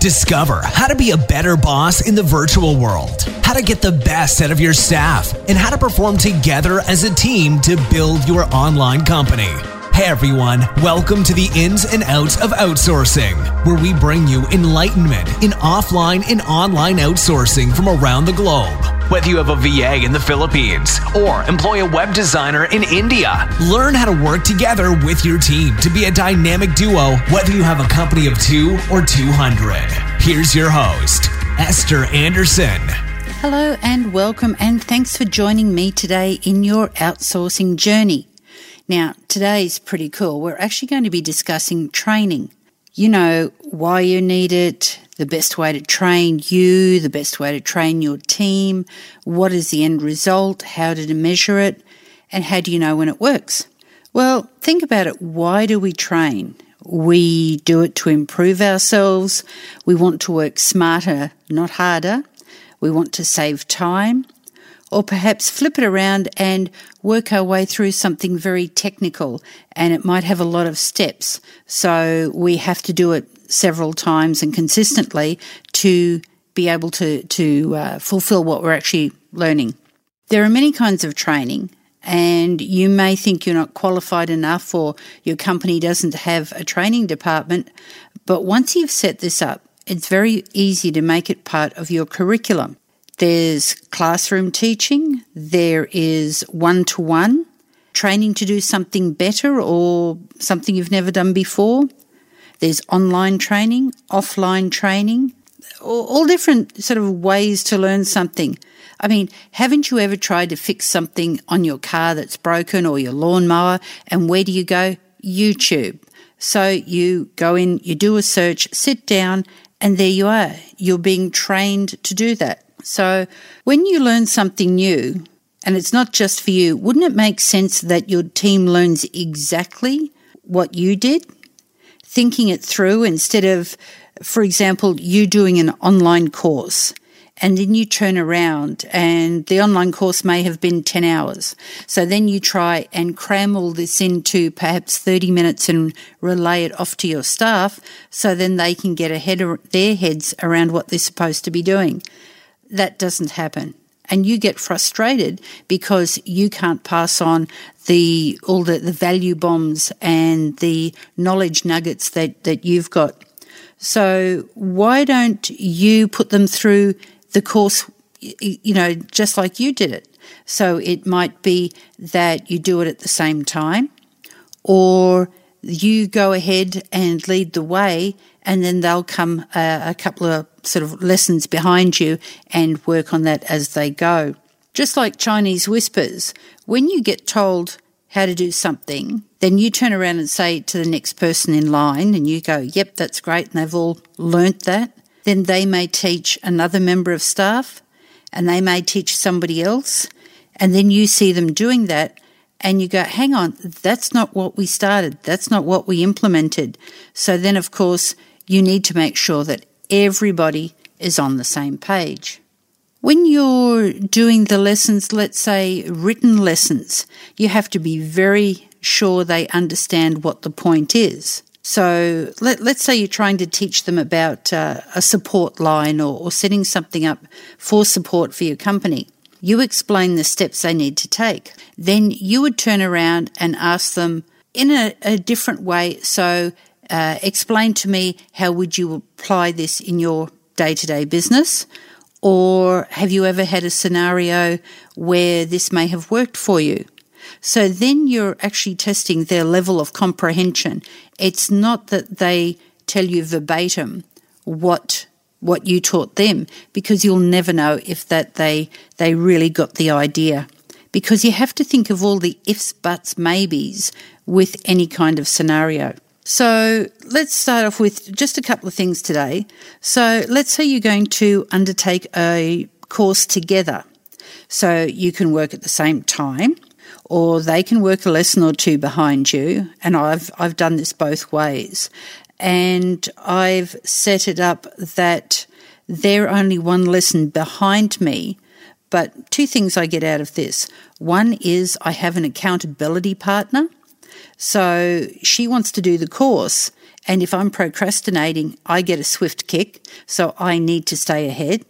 Discover how to be a better boss in the virtual world, how to get the best out of your staff, and how to perform together as a team to build your online company. Hey everyone, welcome to the ins and outs of outsourcing, where we bring you enlightenment in offline and online outsourcing from around the globe. Whether you have a VA in the Philippines or employ a web designer in India, learn how to work together with your team to be a dynamic duo, whether you have a company of two or 200. Here's your host, Esther Anderson. Hello and welcome, and thanks for joining me today in your outsourcing journey. Now, today's pretty cool. We're actually going to be discussing training. You know, why you need it, the best way to train you, the best way to train your team, what is the end result, how to measure it, and how do you know when it works? Well, think about it. Why do we train? We do it to improve ourselves. We want to work smarter, not harder. We want to save time or perhaps flip it around and work our way through something very technical and it might have a lot of steps. So we have to do it several times and consistently to be able to, to uh, fulfill what we're actually learning. There are many kinds of training and you may think you're not qualified enough or your company doesn't have a training department. But once you've set this up, it's very easy to make it part of your curriculum. There's classroom teaching, there is one to one training to do something better or something you've never done before. There's online training, offline training, all different sort of ways to learn something. I mean, haven't you ever tried to fix something on your car that's broken or your lawnmower? And where do you go? YouTube. So you go in, you do a search, sit down, and there you are. You're being trained to do that. So when you learn something new, and it's not just for you, wouldn't it make sense that your team learns exactly what you did? Thinking it through instead of, for example, you doing an online course and then you turn around and the online course may have been 10 hours. So then you try and cram all this into perhaps 30 minutes and relay it off to your staff so then they can get ahead their heads around what they're supposed to be doing that doesn't happen. And you get frustrated because you can't pass on the all the, the value bombs and the knowledge nuggets that, that you've got. So why don't you put them through the course, you know, just like you did it? So it might be that you do it at the same time, or you go ahead and lead the way, and then they'll come a, a couple of sort of lessons behind you and work on that as they go. Just like Chinese whispers, when you get told how to do something, then you turn around and say to the next person in line, and you go, Yep, that's great, and they've all learnt that. Then they may teach another member of staff, and they may teach somebody else, and then you see them doing that, and you go, Hang on, that's not what we started, that's not what we implemented. So then, of course, you need to make sure that everybody is on the same page. When you're doing the lessons, let's say written lessons, you have to be very sure they understand what the point is. So let, us say you're trying to teach them about uh, a support line or, or setting something up for support for your company. You explain the steps they need to take. Then you would turn around and ask them in a, a different way. So uh, explain to me how would you apply this in your day-to-day business? Or have you ever had a scenario where this may have worked for you? So then you're actually testing their level of comprehension. It's not that they tell you verbatim what what you taught them because you'll never know if that they they really got the idea. Because you have to think of all the ifs buts maybes with any kind of scenario so let's start off with just a couple of things today. So let's say you're going to undertake a course together. So you can work at the same time or they can work a lesson or two behind you. And I've, I've done this both ways. And I've set it up that they're only one lesson behind me. But two things I get out of this. One is I have an accountability partner So she wants to do the course. And if I'm procrastinating, I get a swift kick. So I need to stay ahead.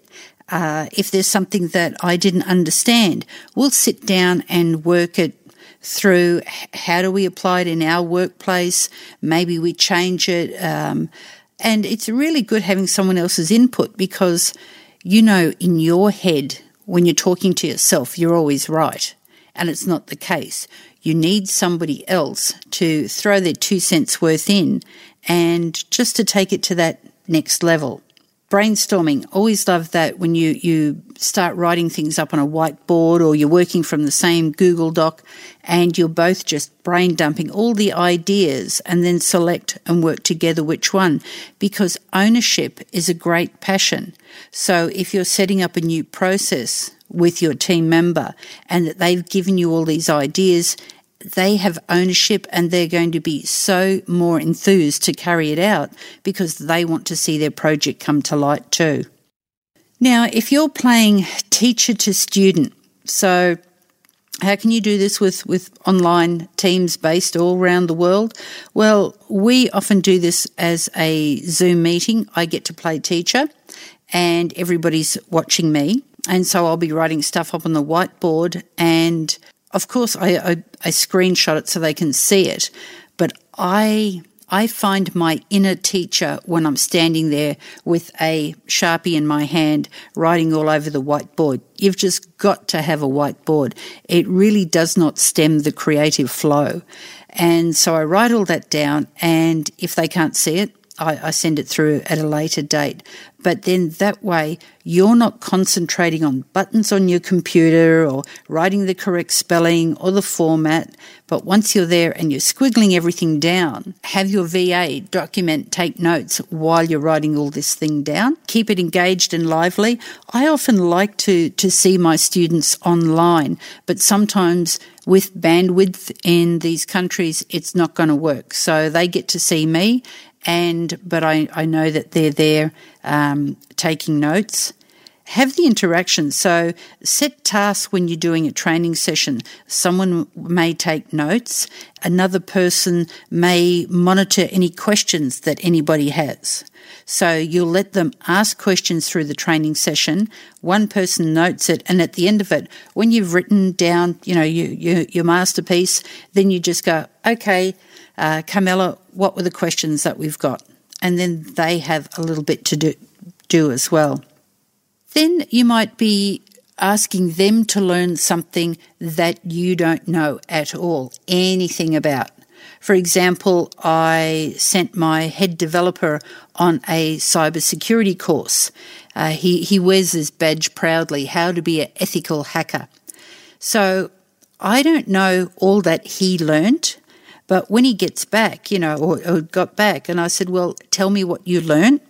Uh, if there's something that I didn't understand, we'll sit down and work it through how do we apply it in our workplace? Maybe we change it. Um, and it's really good having someone else's input because you know in your head when you're talking to yourself, you're always right. And it's not the case. You need somebody else to throw their two cents worth in and just to take it to that next level brainstorming. Always love that when you you start writing things up on a whiteboard or you're working from the same google doc and you're both just brain dumping all the ideas and then select and work together which one. Because ownership is a great passion. So if you're setting up a new process with your team member and that they've given you all these ideas they have ownership and they're going to be so more enthused to carry it out because they want to see their project come to light too. Now, if you're playing teacher to student, so how can you do this with, with online teams based all around the world? Well, we often do this as a Zoom meeting. I get to play teacher and everybody's watching me. And so I'll be writing stuff up on the whiteboard and of course, I, I, I screenshot it so they can see it, but I I find my inner teacher when I'm standing there with a sharpie in my hand, writing all over the whiteboard. You've just got to have a whiteboard. It really does not stem the creative flow. And so I write all that down, and if they can't see it, I, I send it through at a later date. But then that way, you're not concentrating on buttons on your computer or writing the correct spelling or the format. But once you're there and you're squiggling everything down, have your VA document, take notes while you're writing all this thing down. Keep it engaged and lively. I often like to, to see my students online, but sometimes with bandwidth in these countries, it's not going to work. So they get to see me and but I, I know that they're there um, taking notes. Have the interaction. So set tasks when you're doing a training session. Someone may take notes. Another person may monitor any questions that anybody has. So you'll let them ask questions through the training session. One person notes it, and at the end of it, when you've written down, you know, you, you, your masterpiece, then you just go, okay, uh, Carmela, what were the questions that we've got? And then they have a little bit to do, do as well. Then you might be asking them to learn something that you don't know at all, anything about. For example, I sent my head developer on a cybersecurity course. Uh, he, he wears his badge proudly, how to be an ethical hacker. So I don't know all that he learnt, but when he gets back, you know, or, or got back, and I said, Well, tell me what you learnt.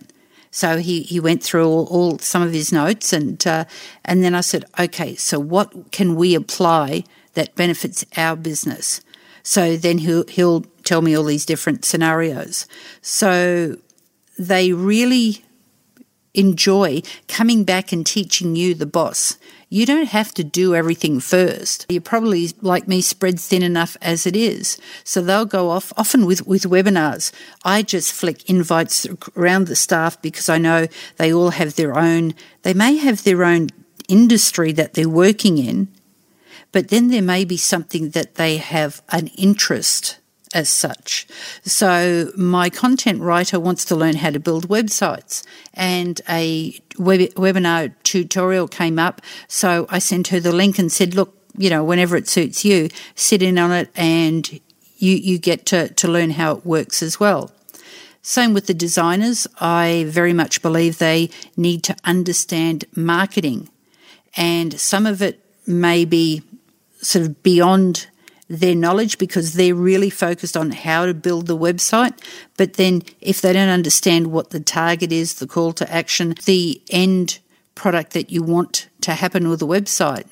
So he, he went through all, all some of his notes, and uh, and then I said, okay, so what can we apply that benefits our business? So then he'll he'll tell me all these different scenarios. So they really enjoy coming back and teaching you, the boss. You don't have to do everything first. You're probably, like me, spread thin enough as it is. So they'll go off, often with, with webinars. I just flick invites around the staff because I know they all have their own, they may have their own industry that they're working in, but then there may be something that they have an interest as such. So, my content writer wants to learn how to build websites, and a web- webinar tutorial came up. So, I sent her the link and said, Look, you know, whenever it suits you, sit in on it and you, you get to, to learn how it works as well. Same with the designers. I very much believe they need to understand marketing, and some of it may be sort of beyond their knowledge because they're really focused on how to build the website. But then if they don't understand what the target is, the call to action, the end product that you want to happen with the website,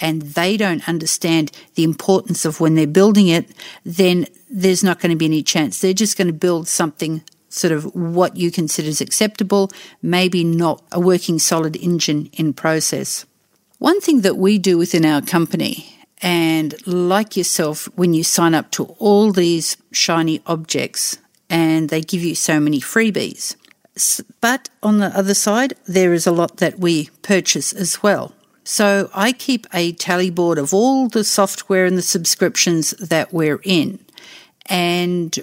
and they don't understand the importance of when they're building it, then there's not going to be any chance. They're just going to build something sort of what you consider is acceptable, maybe not a working solid engine in process. One thing that we do within our company And like yourself, when you sign up to all these shiny objects and they give you so many freebies. But on the other side, there is a lot that we purchase as well. So I keep a tally board of all the software and the subscriptions that we're in. And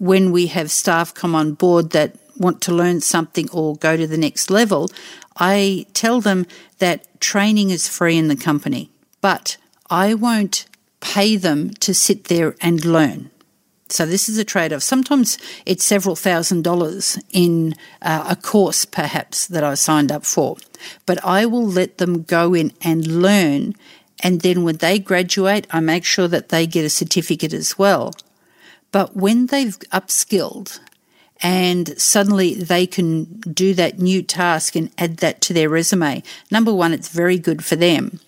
when we have staff come on board that want to learn something or go to the next level, I tell them that training is free in the company, but I won't pay them to sit there and learn. So this is a trade-off. Sometimes it's several thousand dollars in uh, a course, perhaps that I signed up for, but I will let them go in and learn, and then when they graduate, I make sure that they get a certificate as well. But when they've upskilled and suddenly they can do that new task and add that to their resume. Number one, it's very good for them.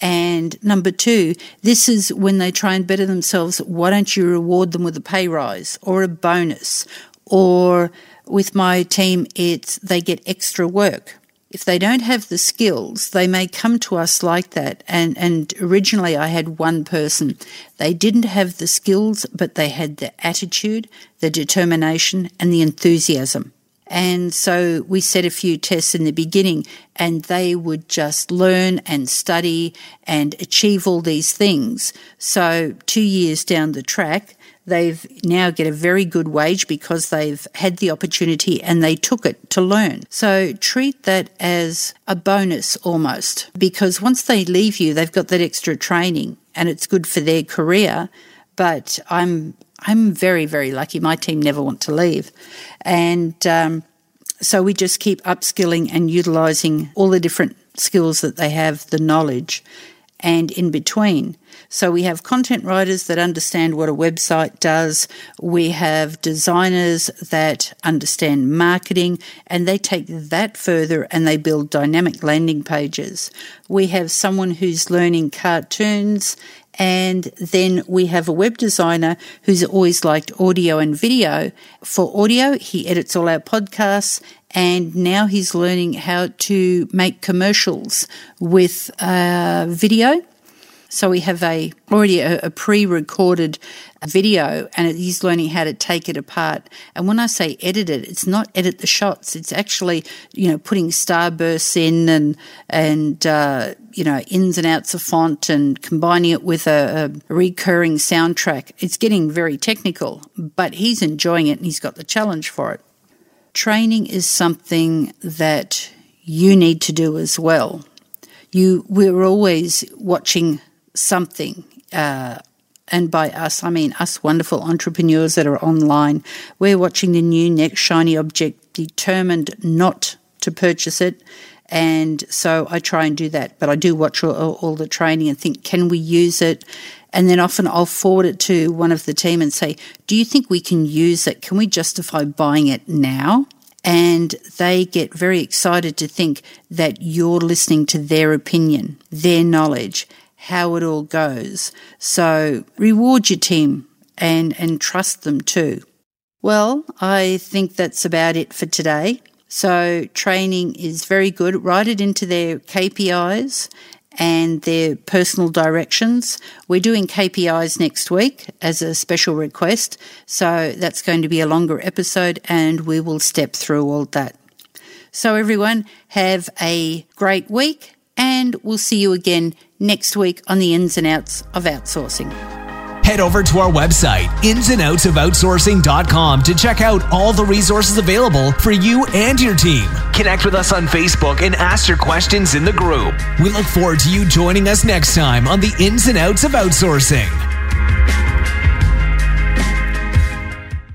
And number two, this is when they try and better themselves. Why don't you reward them with a pay rise or a bonus? Or with my team, it's they get extra work if they don't have the skills, they may come to us like that. And, and originally I had one person. They didn't have the skills, but they had the attitude, the determination, and the enthusiasm. And so we set a few tests in the beginning, and they would just learn and study and achieve all these things. So, two years down the track, They've now get a very good wage because they've had the opportunity and they took it to learn. So treat that as a bonus almost because once they leave you, they've got that extra training and it's good for their career. But I'm I'm very very lucky. My team never want to leave, and um, so we just keep upskilling and utilizing all the different skills that they have, the knowledge, and in between. So we have content writers that understand what a website does. We have designers that understand marketing and they take that further and they build dynamic landing pages. We have someone who's learning cartoons and then we have a web designer who's always liked audio and video. For audio, he edits all our podcasts and now he's learning how to make commercials with uh, video. So we have a already a, a pre-recorded video, and he's learning how to take it apart. And when I say edit it, it's not edit the shots. It's actually you know putting starbursts in and and uh, you know ins and outs of font and combining it with a, a recurring soundtrack. It's getting very technical, but he's enjoying it and he's got the challenge for it. Training is something that you need to do as well. You, we're always watching something. Uh, and by us, I mean us wonderful entrepreneurs that are online. We're watching the new next shiny object, determined not to purchase it. And so I try and do that. But I do watch all, all, the training and think, can we use it? And then often I'll forward it to one of the team and say, do you think we can use it? Can we justify buying it now? And they get very excited to think that you're listening to their opinion, their knowledge, how it all goes. So reward your team and, and trust them too. Well, I think that's about it for today. So training is very good. Write it into their KPIs and their personal directions. We're doing KPIs next week as a special request. So that's going to be a longer episode and we will step through all that. So everyone have a great week and we'll see you again next week on the ins and outs of outsourcing. Head over to our website, insandoutsofoutsourcing.com, to check out all the resources available for you and your team. Connect with us on Facebook and ask your questions in the group. We look forward to you joining us next time on the ins and outs of outsourcing.